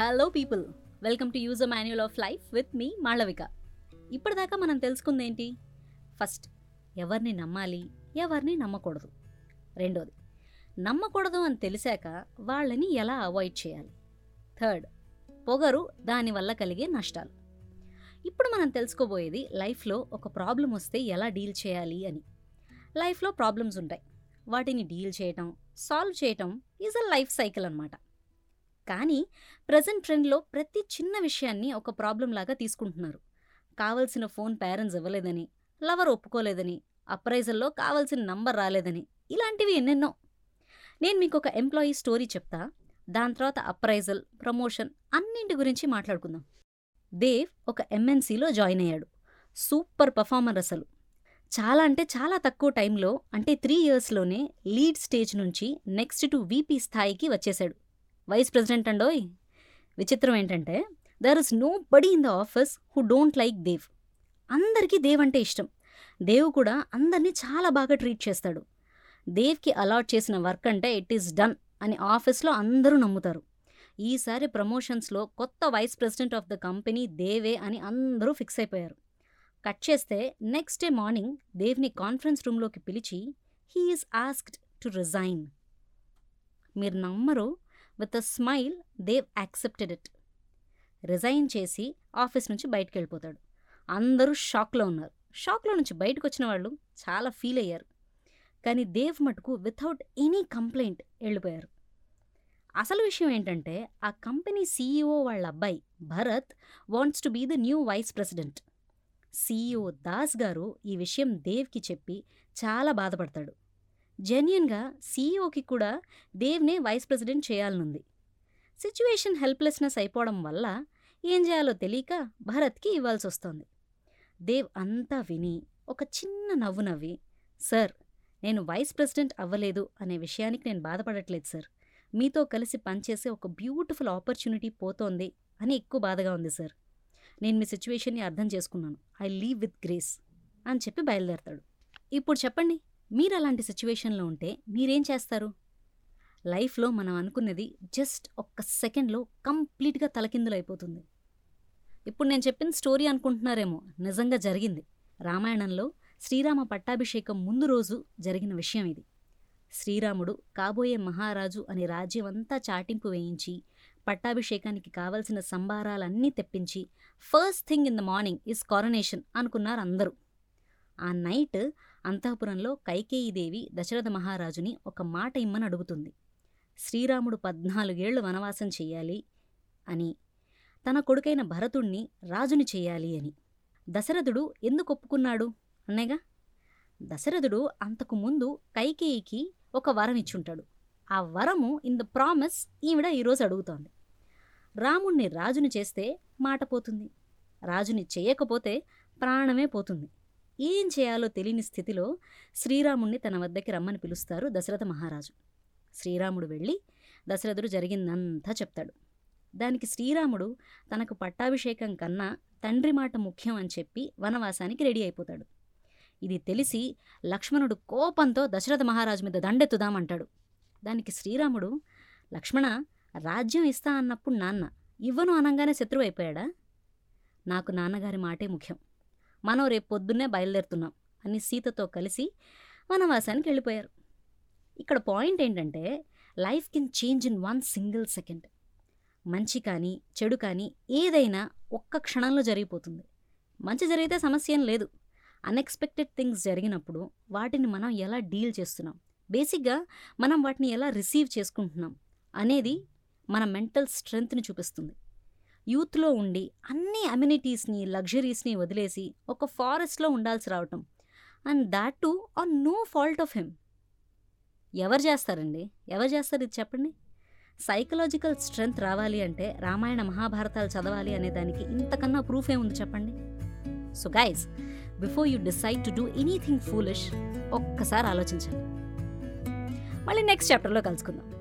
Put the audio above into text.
Hello people welcome to use a manual of life with me Malavika ఇప్పటిదాకా మనం తెలుసుకుంది ఏంటి? ఫస్ట్ ఎవరిని నమ్మాలి ఎవరిని నమ్మకూడదు. రెండోది నమ్మకూడదు అని తెలిసాక వాళ్ళని ఎలా అవాయిడ్ చేయాలి? థర్డ్ పొగరు దానివల్ల కలిగే నష్టాలు. ఇప్పుడు మనం తెలుసుకోబోయేది లైఫ్లో ఒక ప్రాబ్లం వస్తే ఎలా డీల్ చేయాలి అని. లైఫ్లో ప్రాబ్లమ్స్ ఉంటాయి. వాటిని డీల్ చేయటం సాల్వ్ చేయటం ఈజ్ అ లైఫ్ సైకిల్ అనమాట కానీ ప్రజెంట్ ట్రెండ్లో ప్రతి చిన్న విషయాన్ని ఒక ప్రాబ్లం లాగా తీసుకుంటున్నారు. కావలసిన ఫోన్ పేరెంట్స్ ఇవ్వలేదని లవర్ ఒప్పుకోలేదని అప్రైజల్లో కావలసిన నంబర్ రాలేదని ఇలాంటివి ఎన్నెన్నో. నేను మీకు ఒక ఎంప్లాయీ స్టోరీ చెప్తా. దాని తర్వాత అప్రైజల్ ప్రమోషన్ అన్నింటి గురించి మాట్లాడుకుందాం. దేవ్ ఒక ఎంఎన్సీలో జాయిన్ అయ్యాడు. సూపర్ పర్ఫార్మర్ అసలు. చాలా అంటే చాలా తక్కువ టైంలో అంటే త్రీ ఇయర్స్లోనే లీడ్ స్టేజ్ నుంచి నెక్స్ట్ టు వీపీ స్థాయికి వచ్చేశాడు. వైస్ ప్రెసిడెంట్ అండోయ్ విచిత్రం ఏంటంటే there is nobody in the office who don't like Dev అందరికీ దేవ్ అంటే ఇష్టం. దేవ్ కూడా అందరినీ చాలా బాగా ట్రీట్ చేస్తాడు. దేవ్కి అలాట్ చేసిన వర్క్ అంటే ఇట్ ఈస్ డన్ అని ఆఫీస్లో అందరూ నమ్ముతారు. ఈసారి ప్రమోషన్స్లో కొత్త vice president of the company దేవే అని అందరూ ఫిక్స్ అయిపోయారు. కట్ చేస్తే నెక్స్ట్ డే మార్నింగ్ దేవ్ని కాన్ఫరెన్స్ రూమ్లోకి పిలిచి he is asked to resign మీరు నమ్మరు with a smile Dev accepted it resign చేసి ఆఫీస్ నుంచి బయటకు వెళ్ళిపోతాడు. అందరూ షాక్లో ఉన్నారు. షాక్లో నుంచి బయటకు వచ్చిన వాళ్ళు చాలా ఫీల్ అయ్యారు. కానీ దేవ్ మటుకు వితౌట్ ఎనీ కంప్లైంట్ వెళ్ళిపోయారు. అసలు విషయం ఏంటంటే ఆ కంపెనీ సీఈఓ వాళ్ళ అబ్బాయి Bharat wants to be the new vice president CEO Das garu ఈ విషయం దేవ్కి చెప్పి చాలా బాధపడతాడు. జెన్యున్గా సీఈఓకి కూడా దేవ్నే వైస్ ప్రెసిడెంట్ చేయాలనుంది. సిచ్యువేషన్ హెల్ప్లెస్నెస్ అయిపోవడం వల్ల ఏం చేయాలో తెలియక భరత్కి ఇవ్వాల్సి వస్తోంది దేవ్ అంతా విని ఒక చిన్న నవ్వు నవ్వి సార్ నేను వైస్ ప్రెసిడెంట్ అవ్వలేదు అనే విషయానికి నేను బాధపడట్లేదు సార్. మీతో కలిసి పనిచేసే ఒక బ్యూటిఫుల్ ఆపర్చునిటీ పోతోంది అని ఎక్కువ బాధగా ఉంది సార్. నేను మీ సిచ్యువేషన్ని అర్థం చేసుకున్నాను. ఐ లీవ్ విత్ గ్రేస్ అని చెప్పి బయలుదేరతాడు. ఇప్పుడు చెప్పండి మీరు అలాంటి సిచ్యువేషన్లో ఉంటే మీరేం చేస్తారు? లైఫ్లో మనం అనుకున్నది జస్ట్ ఒక్క సెకండ్లో కంప్లీట్గా తలకిందులైపోతుంది ఇప్పుడు నేను చెప్పిన స్టోరీ అనుకుంటున్నారేమో నిజంగా జరిగింది. రామాయణంలో శ్రీరామ పట్టాభిషేకం ముందు రోజు జరిగిన విషయం ఇది. శ్రీరాముడు కాబోయే మహారాజు అని రాజ్యమంతా చాటింపు వేయించి పట్టాభిషేకానికి కావలసిన సంభారాలన్నీ తెప్పించి first thing in the morning is coronation అనుకున్నారు అందరూ ఆ నైట్ అంతఃపురంలో కైకేయీదేవి దశరథ మహారాజుని ఒక మాట ఇమ్మని అడుగుతుంది. శ్రీరాముడు పద్నాలుగేళ్ళు వనవాసం చెయ్యాలి అని తన కొడుకైన భరతుణ్ణి రాజుని చెయ్యాలి అని. దశరథుడు ఎందుకు ఒప్పుకున్నాడు? అన్నయ్యగా దశరథుడు అంతకు ముందు కైకేయికి ఒక వరం ఇచ్చుంటాడు. ఆ వరము ఇన్ ద ప్రామిస్ ఈవిడ ఈరోజు అడుగుతోంది. రాముణ్ణి రాజుని చేస్తే మాట పోతుంది. రాజుని చేయకపోతే ప్రాణమే పోతుంది. ఏం చేయాలో తెలియని స్థితిలో శ్రీరాముణ్ణి తన వద్దకి రమ్మని పిలుస్తారు దశరథ మహారాజు. శ్రీరాముడు వెళ్ళి దశరథుడు జరిగిందంతా చెప్తాడు. దానికి శ్రీరాముడు తనకు పట్టాభిషేకం కన్నా తండ్రి మాట ముఖ్యం అని చెప్పి వనవాసానికి రెడీ అయిపోతాడు. ఇది తెలిసి లక్ష్మణుడు కోపంతో దశరథ మహారాజు మీద దండెత్తుదామంటాడు దానికి శ్రీరాముడు లక్ష్మణ రాజ్యం ఇస్తా అన్నప్పుడు నాన్న ఇవ్వను అనగానే శత్రువు అయిపోయాడా? నాకు నాన్నగారి మాటే ముఖ్యం. మనం రేపు పొద్దున్నే బయలుదేరుతున్నాం అని సీతతో కలిసి వనవాసానికి వెళ్ళిపోయారు. ఇక్కడ పాయింట్ ఏంటంటే life can change in one single second. మంచి కానీ చెడు కానీ ఏదైనా ఒక్క క్షణంలో జరిగిపోతుంది. మంచి జరిగితే సమస్య ఏం లేదు. అన్ఎక్స్పెక్టెడ్ థింగ్స్ జరిగినప్పుడు వాటిని మనం ఎలా డీల్ చేస్తున్నాం? బేసిక్గా మనం వాటిని ఎలా రిసీవ్ చేసుకుంటున్నాం అనేది మన మెంటల్ స్ట్రెంగ్త్ని చూపిస్తుంది. యూత్లో ఉండి అన్ని అమ్యూనిటీస్ని లగ్జరీస్ని వదిలేసి ఒక ఫారెస్ట్లో ఉండాల్సి రావటం. And that too on no fault of him ఎవరు చేస్తారండి? ఎవరు చేస్తారు ఇది చెప్పండి? సైకలాజికల్ స్ట్రెంగ్త్ రావాలి అంటే రామాయణ మహాభారతాలు చదవాలి అనే దానికి ఇంతకన్నా ప్రూఫ్ ఏముంది చెప్పండి? So guys before you decide to do anything foolish ఒక్కసారి ఆలోచించండి. మళ్ళీ నెక్స్ట్ చాప్టర్లో కలుసుకుందాం.